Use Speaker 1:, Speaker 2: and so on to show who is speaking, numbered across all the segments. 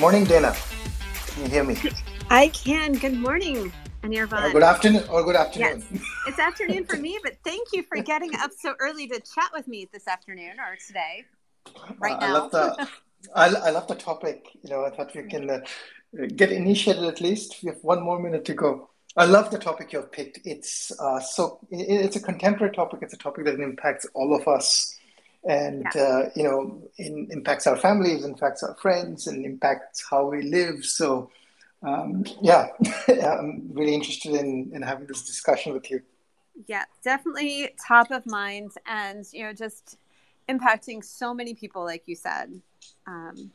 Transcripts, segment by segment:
Speaker 1: Morning, Dana. Can you hear me?
Speaker 2: I can. Good morning, Anirban.
Speaker 1: Uh, good afternoon or good afternoon.
Speaker 2: Yes, it's afternoon for me, but thank you for getting up so early to chat with me this afternoon or today, right
Speaker 1: Uh, I
Speaker 2: now.
Speaker 1: love the I, I love the topic. You know, I thought we can uh, get initiated at least. We have one more minute to go. I love the topic you've picked. It's uh, so it, it's a contemporary topic. It's a topic that impacts all of us, and
Speaker 2: Yeah.
Speaker 1: uh, you know, in, impacts our families, impacts our friends, and impacts how we live. So, um, yeah, I'm really interested in in having this discussion with you.
Speaker 2: yeah, definitely top of mind, and you know, just impacting so many people, like you said. Um,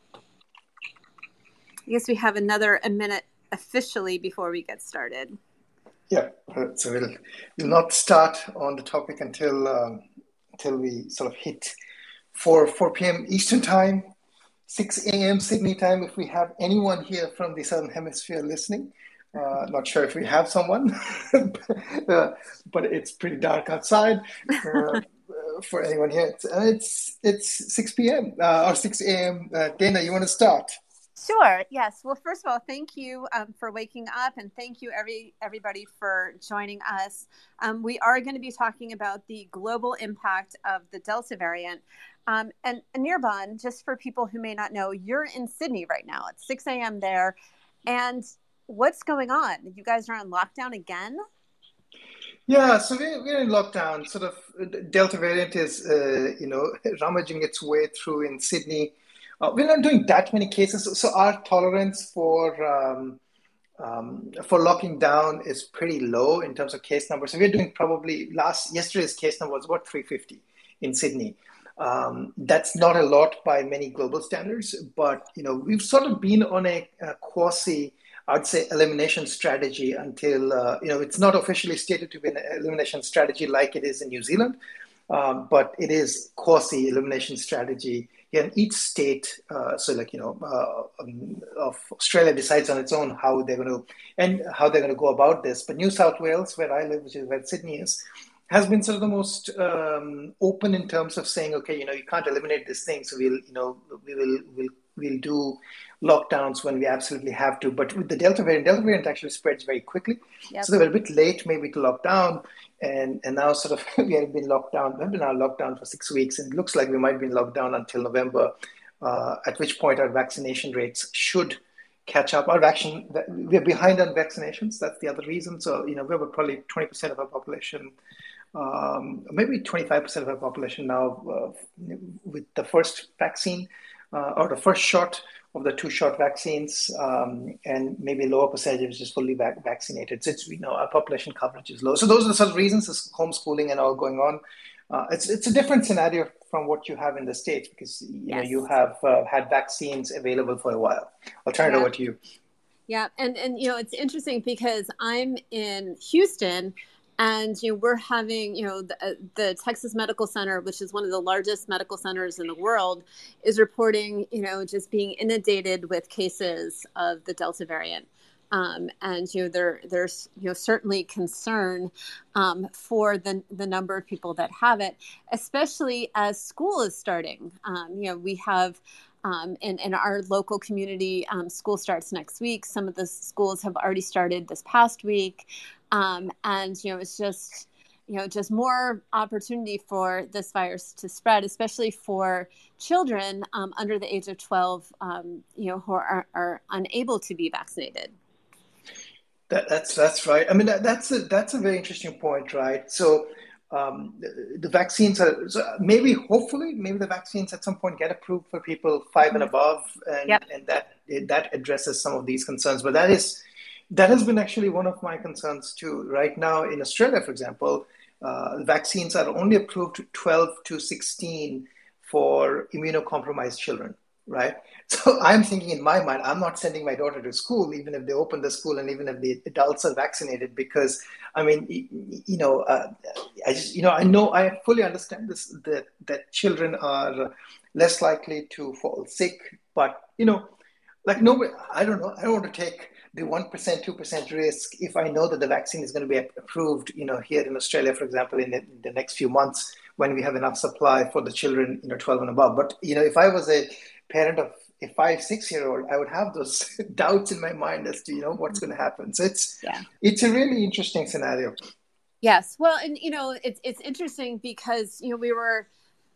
Speaker 2: I guess we have another a minute officially before we get started.
Speaker 1: Yeah, so we'll we'll not start on the topic until um, until we sort of hit 4 4 p.m. Eastern time, 6 a.m. Sydney time. If we have anyone here from the Southern Hemisphere listening, uh, not sure if we have someone, uh, but it's pretty dark outside. Uh, for anyone here, it's it's, it's 6 p.m. Uh, or 6 a.m. Uh, Dana, you want to start?
Speaker 2: Sure. Yes. Well, first of all, thank you um, for waking up, and thank you every everybody for joining us. Um, we are going to be talking about the global impact of the Delta variant. Um, and Anirban, just for people who may not know, you're in Sydney right now. It's 6 a.m. there, and what's going on? You guys are on lockdown again?
Speaker 1: Yeah, so we're, in lockdown. Sort of, Delta variant is, uh, you know, rummaging its way through in Sydney. Uh, we're not doing that many cases, so, so our tolerance for um, um, for locking down is pretty low in terms of case numbers. So we're doing probably last yesterday's case number was about 350 in Sydney. Um, that's not a lot by many global standards, but you know we've sort of been on a, a quasi I'd say elimination strategy until uh, you know it's not officially stated to be an elimination strategy like it is in New Zealand, um, but it is quasi elimination strategy. Yeah, and each state, uh, so like you know, uh, um, of Australia decides on its own how they're going to and how they're going to go about this. But New South Wales, where I live, which is where Sydney is, has been sort of the most um, open in terms of saying, okay, you know, you can't eliminate this thing, so we'll, you know, we will, we'll, we'll do lockdowns when we absolutely have to. But with the Delta variant, Delta variant actually spreads very quickly,
Speaker 2: Yep.
Speaker 1: so they were a bit late maybe to lock down, and and now sort of we have been locked down. We've been now locked down for six weeks, and it looks like we might be in lockdown until November, uh, at which point our vaccination rates should catch up. Our vaccine, we're behind on vaccinations. That's the other reason. So you know, we have probably twenty percent of our population um, maybe 25% of our population now uh, with the first vaccine or the first shot of the two shot vaccines, um, and maybe lower percentage is just fully vac- vaccinated. since we know, our population coverage is low. So those are the sort of reasons this homeschooling and all going on. Uh, it's, it's a different scenario from what you have in the States because, you know, you have uh, had vaccines available for a while. I'll turn it over to you.
Speaker 2: Yeah, and and you know it's interesting because I'm in Houston, and you know we're having you know the, uh, the Texas Medical Center, which is one of the largest medical centers in the world, is reporting you know just being inundated with cases of the Delta variant. Um, and you know there there's you know certainly concern um, for the the number of people that have it, especially as school is starting. Um, you know we have um, in, in our local community, um, school starts next week. Some of the schools have already started this past week. Um, and, you know, it's just, you know, just more opportunity for this virus to spread, especially for children um, under the age of 12, um, you know, who are, are unable to be vaccinated.
Speaker 1: That, that's that's right. I mean, that, that's a that's a very interesting point, right? So, um, the, the vaccines are so maybe, hopefully, maybe the vaccines at some point get approved for people five and above, and
Speaker 2: Yep.
Speaker 1: and that that addresses some of these concerns. But that is that has been actually one of my concerns too. Right now in Australia, for example, uh, vaccines are only approved 12 to 16 for immunocompromised children, right? So I'm thinking in my mind, I'm not sending my daughter to school, even if they open the school and even if the adults are vaccinated, because I mean, you know, uh, I just, you know, I know, I fully understand this that that children are less likely to fall sick, but you know, like no, I don't know, I don't want to take the one percent, two percent risk if I know that the vaccine is going to be approved, you know, here in Australia, for example, in the, in the next few months when we have enough supply for the children, you know, 12 and above. But you know, if I was a parent of a five, six year old, I would have those doubts in my mind as to, you know, what's going to happen. So it's, yeah. it's a really interesting scenario.
Speaker 2: Yes. Well, and, you know, it's, it's interesting because, you know, we were,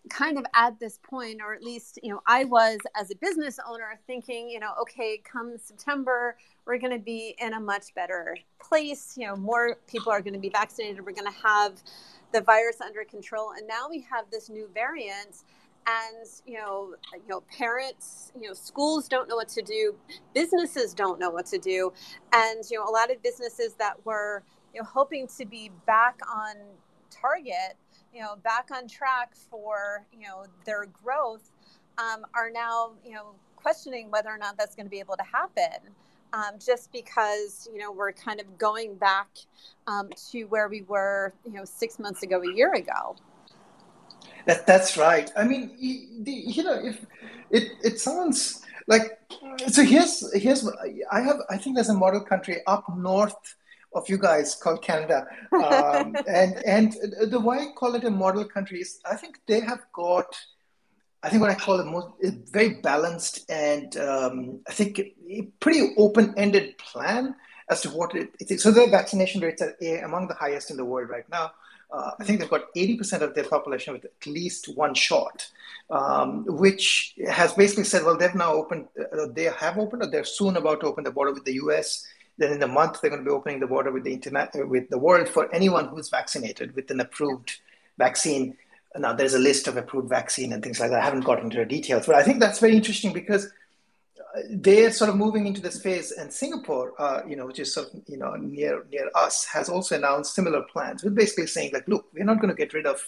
Speaker 2: kind of at this point or at least you know i was as a business owner thinking you know okay come september we're going to be in a much better place you know more people are going to be vaccinated we're going to have the virus under control and now we have this new variant and you know you know parents you know schools don't know what to do businesses don't know what to do and you know a lot of businesses that were you know hoping to be back on target you know back on track for you know their growth um, are now you know questioning whether or not that's going to be able to happen um, just because you know we're kind of going back um, to where we were you know six months ago a year ago
Speaker 1: that, that's right i mean you know if it, it sounds like so here's here's i have i think there's a model country up north of you guys called Canada. Um, and and the why I call it a model country is I think they have got, I think what I call a, most, a very balanced and um, I think a pretty open-ended plan as to what it, it is. So their vaccination rates are among the highest in the world right now. Uh, I think they've got 80% of their population with at least one shot, um, which has basically said, well, they've now opened, uh, they have opened, or they're soon about to open the border with the US then in a month, they're going to be opening the border with the internet, with the world for anyone who's vaccinated with an approved vaccine. Now, there's a list of approved vaccine and things like that. I haven't got into the details, but I think that's very interesting because uh, they're sort of moving into this phase, and Singapore, uh, you know, which is sort of you know near near us, has also announced similar plans. We're basically saying like, look, we're not going to get rid of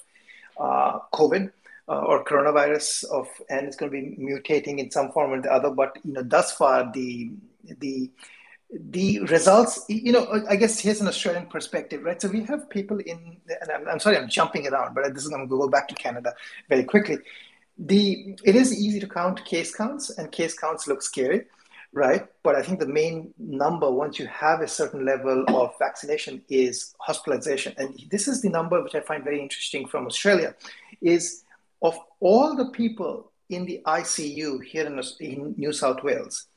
Speaker 1: uh, COVID. Uh, or coronavirus of and it's going to be mutating in some form or the other but you know thus far the the the results, you know, I guess here's an Australian perspective, right? So we have people in, and I'm, I'm sorry, I'm jumping around, but this is going to go back to Canada very quickly. The it is easy to count case counts, and case counts look scary, right? But I think the main number, once you have a certain level of vaccination, is hospitalization, and this is the number which I find very interesting from Australia, is of all the people in the ICU here in, in New South Wales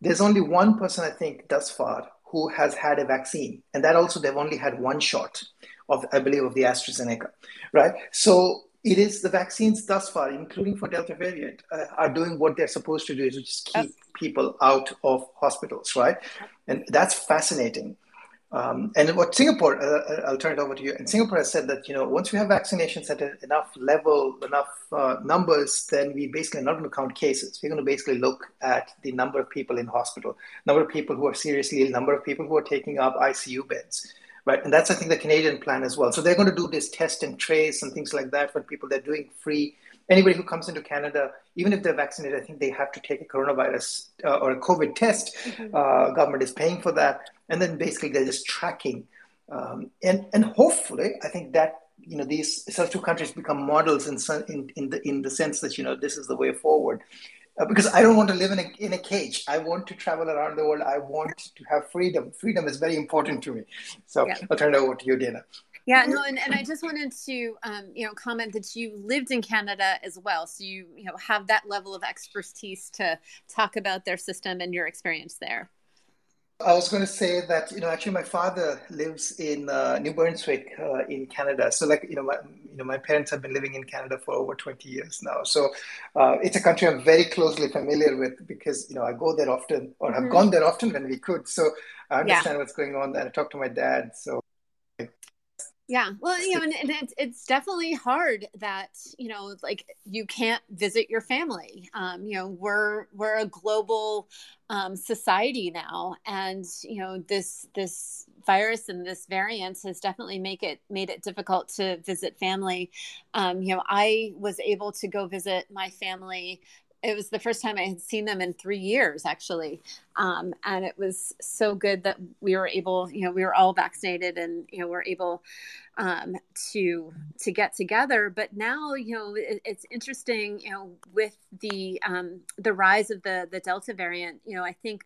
Speaker 1: there's only one person, I think, thus far who has had a vaccine. And that also, they've only had one shot of, I believe, of the AstraZeneca, right? So it is the vaccines thus far, including for Delta variant, uh, are doing what they're supposed to do, is just keep yes. people out of hospitals, right? And that's fascinating. Um, and what Singapore, uh, uh, I'll turn it over to you. And Singapore has said that you know once we have vaccinations at a, enough level, enough uh, numbers, then we basically are not going to count cases. We're going to basically look at the number of people in hospital, number of people who are seriously ill, number of people who are taking up ICU beds, right? And that's I think the Canadian plan as well. So they're going to do this test and trace and things like that for people. They're doing free. Anybody who comes into Canada, even if they're vaccinated, I think they have to take a coronavirus uh, or a COVID test. Mm-hmm. Uh, government is paying for that and then basically they're just tracking. Um, and and hopefully, I think that you know these such two countries become models in in in the in the sense that you know this is the way forward. Uh, because I don't want to live in a in a cage. I want to travel around the world. I want to have freedom. Freedom is very important to me. So yeah. I'll turn it over to you, Dana.
Speaker 2: Yeah, no, and, and I just wanted to, um, you know, comment that you lived in Canada as well, so you, you know, have that level of expertise to talk about their system and your experience there.
Speaker 1: I was going to say that you know actually my father lives in uh, New Brunswick uh, in Canada. So like you know my you know my parents have been living in Canada for over twenty years now. So uh, it's a country I'm very closely familiar with because you know I go there often or mm-hmm. I've gone there often when we could. So I understand yeah. what's going on there. I talk to my dad. So
Speaker 2: yeah. Well, you know, and, and it's, it's definitely hard that, you know, like you can't visit your family. Um, you know, we're, we're a global um, society now. And, you know, this, this virus and this variant has definitely make it, made it difficult to visit family. Um, you know, I was able to go visit my family it was the first time I had seen them in three years, actually. Um, and it was so good that we were able you know we were all vaccinated and you know we're able um, to to get together. But now, you know, it, it's interesting, you know, with the um, the rise of the the Delta variant. You know, I think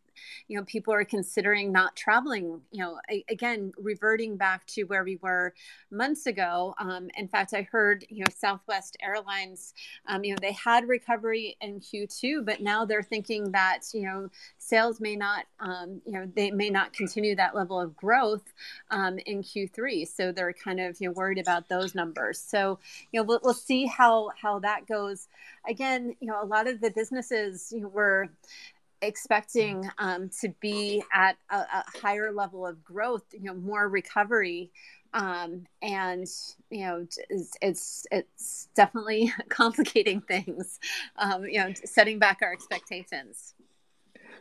Speaker 2: you know people are considering not traveling you know a, again reverting back to where we were months ago um, in fact i heard you know southwest airlines um, you know they had recovery in q2 but now they're thinking that you know sales may not um, you know they may not continue that level of growth um, in q3 so they're kind of you know worried about those numbers so you know we'll, we'll see how how that goes again you know a lot of the businesses you know, were expecting um, to be at a, a, higher level of growth, you know, more recovery. Um, and you know, it's, it's, definitely complicating things. Um, you know, setting back our expectations.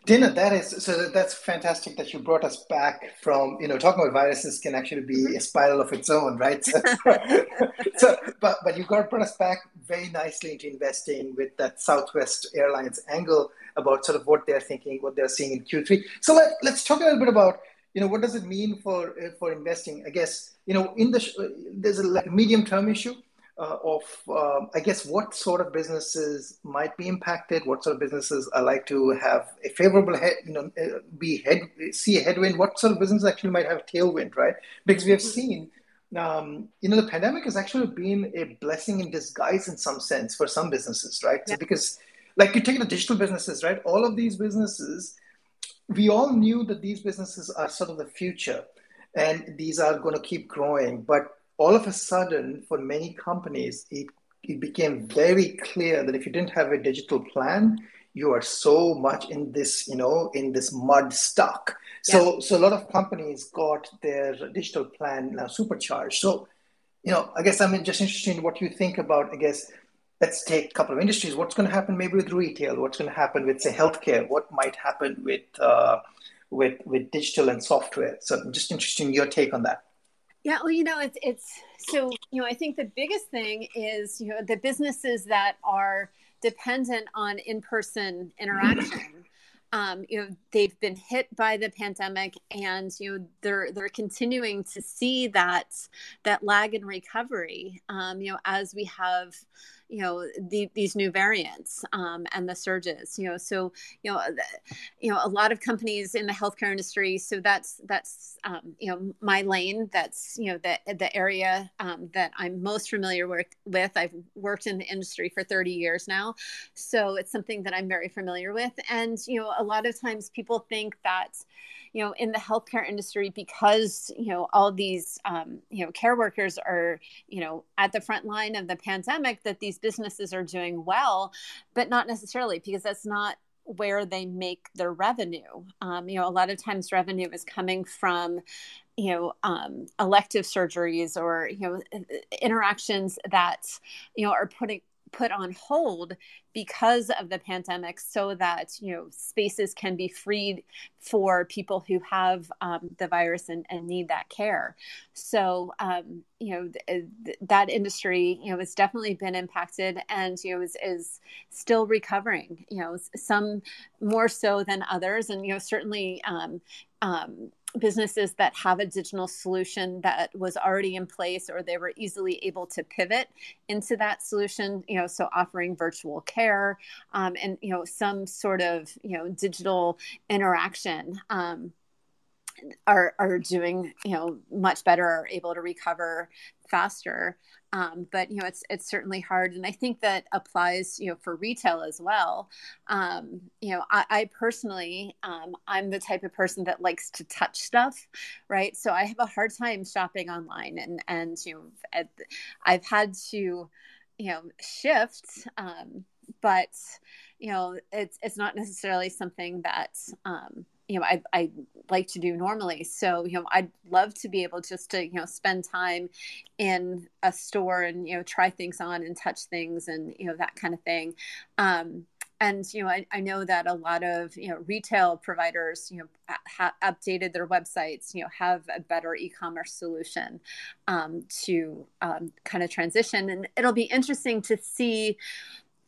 Speaker 1: Dana, that is so. That's fantastic that you brought us back from you know talking about viruses can actually be mm-hmm. a spiral of its own, right? So, so but but you got brought us back very nicely into investing with that Southwest Airlines angle about sort of what they're thinking, what they're seeing in Q3. So let, let's talk a little bit about you know what does it mean for for investing? I guess you know in the there's a like, medium term issue uh, of uh, I guess what sort of businesses might be impacted, what sort of businesses are like to have a favorable head, you know, uh, be head see a headwind, what sort of businesses actually might have a tailwind, right? Because we have seen. Um, you know, the pandemic has actually been a blessing in disguise in some sense for some businesses, right? Yeah. So because like you take the digital businesses, right? All of these businesses, we all knew that these businesses are sort of the future and these are going to keep growing. But all of a sudden, for many companies, it, it became very clear that if you didn't have a digital plan, you are so much in this, you know, in this mud stuck. So, so a lot of companies got their digital plan now supercharged. So, you know, I guess I'm just interested in what you think about, I guess, let's take a couple of industries. What's going to happen maybe with retail? What's going to happen with say healthcare? What might happen with uh, with with digital and software? So I'm just interested in your take on that.
Speaker 2: Yeah, well, you know, it's it's so you know, I think the biggest thing is you know the businesses that are dependent on in-person interaction. Um, you know they've been hit by the pandemic and you know they're they're continuing to see that that lag in recovery um, you know as we have you know the, these new variants um, and the surges you know so you know you know a lot of companies in the healthcare industry so that's that's um, you know my lane that's you know the the area um, that i'm most familiar with with i've worked in the industry for 30 years now so it's something that i'm very familiar with and you know a lot of times people think that you know in the healthcare industry because you know all these um, you know care workers are you know at the front line of the pandemic that these businesses are doing well but not necessarily because that's not where they make their revenue. Um, you know, a lot of times revenue is coming from, you know, um, elective surgeries or you know interactions that you know are putting put on hold because of the pandemic so that you know spaces can be freed for people who have um, the virus and, and, need that care. So um, you know th- th- that industry you know has definitely been impacted and you know is, is still recovering you know some more so than others. And you know certainly um, um businesses that have a digital solution that was already in place or they were easily able to pivot into that solution you know so offering virtual care um, and you know some sort of you know digital interaction um, are are doing you know much better are able to recover faster. Um, but you know it's it's certainly hard. And i think that applies you know for retail as well. Um, you know i, I personally um, i'm the type of person that likes to touch stuff right? So i have a hard time shopping online. And and you know i've had to you know shift um, but you know it's it's not necessarily something that um, you know I, I like to do normally. So you know i'd love to be able just to you know spend time in a store and you know try things on and touch things and you know that kind of thing. Um, and you know I, I, know that a lot of you know retail providers you know updated their websites you know have a better e-commerce solution um, to um, kind of transition. And it'll be interesting to see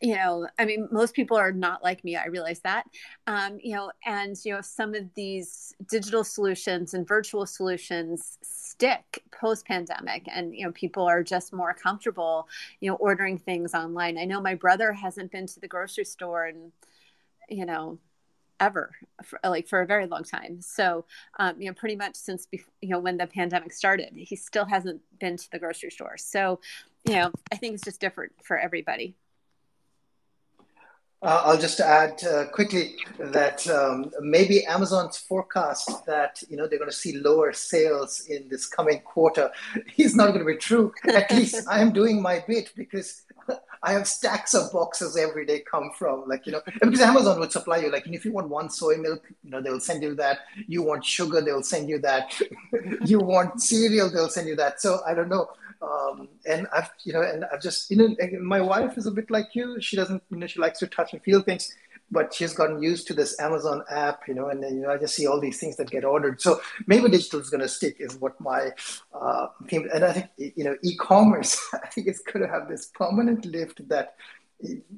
Speaker 2: you know i mean most people are not like me i realize that um, you know and you know some of these digital solutions and virtual solutions stick post pandemic and you know people are just more comfortable you know ordering things online. I know my brother hasn't been to the grocery store and you know ever for, like for a very long time. So um, you know pretty much since you know when the pandemic started he still hasn't been to the grocery store. So you know i think it's just different for everybody
Speaker 1: uh, I'll just add uh, quickly that um, maybe Amazon's forecast that you know they're going to see lower sales in this coming quarter is not going to be true. At least I am doing my bit because I have stacks of boxes every day come from like you know because Amazon would supply you like if you want one soy milk you know they'll send you that. You want sugar they'll send you that. You want cereal they'll send you that. So I don't know um, and I've, you know, and I've just, you know, my wife is a bit like you. She doesn't, you know, she likes to touch and feel things, but she's gotten used to this Amazon app, you know, and then, you know, I just see all these things that get ordered. So maybe digital is going to stick is what my uh, theme. And I think, you know, e-commerce, I think it's going to have this permanent lift that,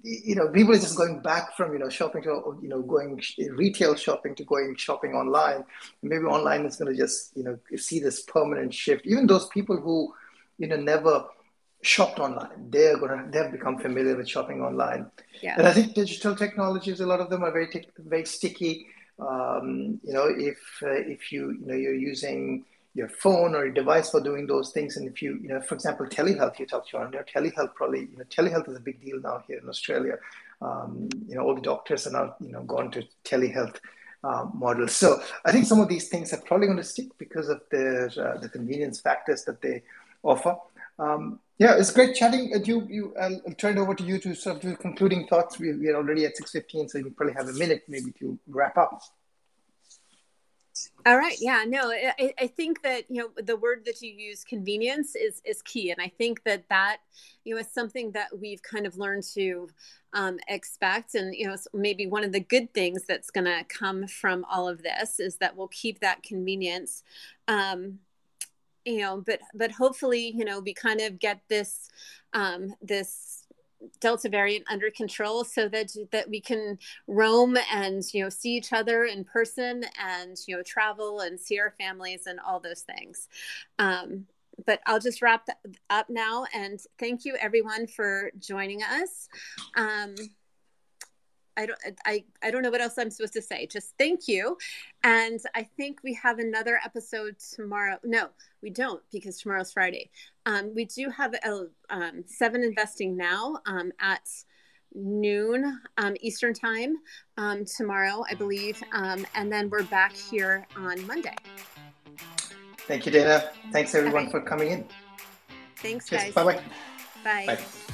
Speaker 1: you know, people are just going back from, you know, shopping to, you know, going retail shopping to going shopping online. Maybe online is going to just, you know, see this permanent shift. Even those people who, you know never shopped online. They're gonna they've become familiar with shopping online. Yeah. and i think digital technologies a lot of them are very very sticky. Um, you know if uh, if you you know you're using your phone or your device for doing those things and if you you know for example telehealth you talked about you telehealth probably you know telehealth is a big deal now here in australia. Um, you know all the doctors are now you know gone to telehealth uh, models. So i think some of these things are probably going to stick because of the uh, the convenience factors that they offer. Um, yeah, it's great chatting. Uh, you, you, I'll, turn it over to you to sort of do concluding thoughts. We, we are already at six fifteen, so you probably have a minute maybe to wrap up.
Speaker 2: All right. Yeah. No, I, I think that you know the word that you use, convenience, is is key, and I think that that you know is something that we've kind of learned to um, expect, and you know maybe one of the good things that's going to come from all of this is that we'll keep that convenience. Um, you know but but hopefully you know we kind of get this um, this delta variant under control so that that we can roam and you know see each other in person and you know travel and see our families and all those things um, but I'll just wrap up now and thank you everyone for joining us. Um, I don't I, I don't know what else I'm supposed to say. Just thank you. And I think we have another episode tomorrow. No, we don't because tomorrow's Friday. Um, we do have a um, seven investing now um, at noon um, Eastern time um, tomorrow, I believe. Um, and then we're back here on Monday.
Speaker 1: Thank you, Dana. Thanks everyone for coming in.
Speaker 2: Thanks, guys.
Speaker 1: Bye-bye.
Speaker 2: Bye. Bye.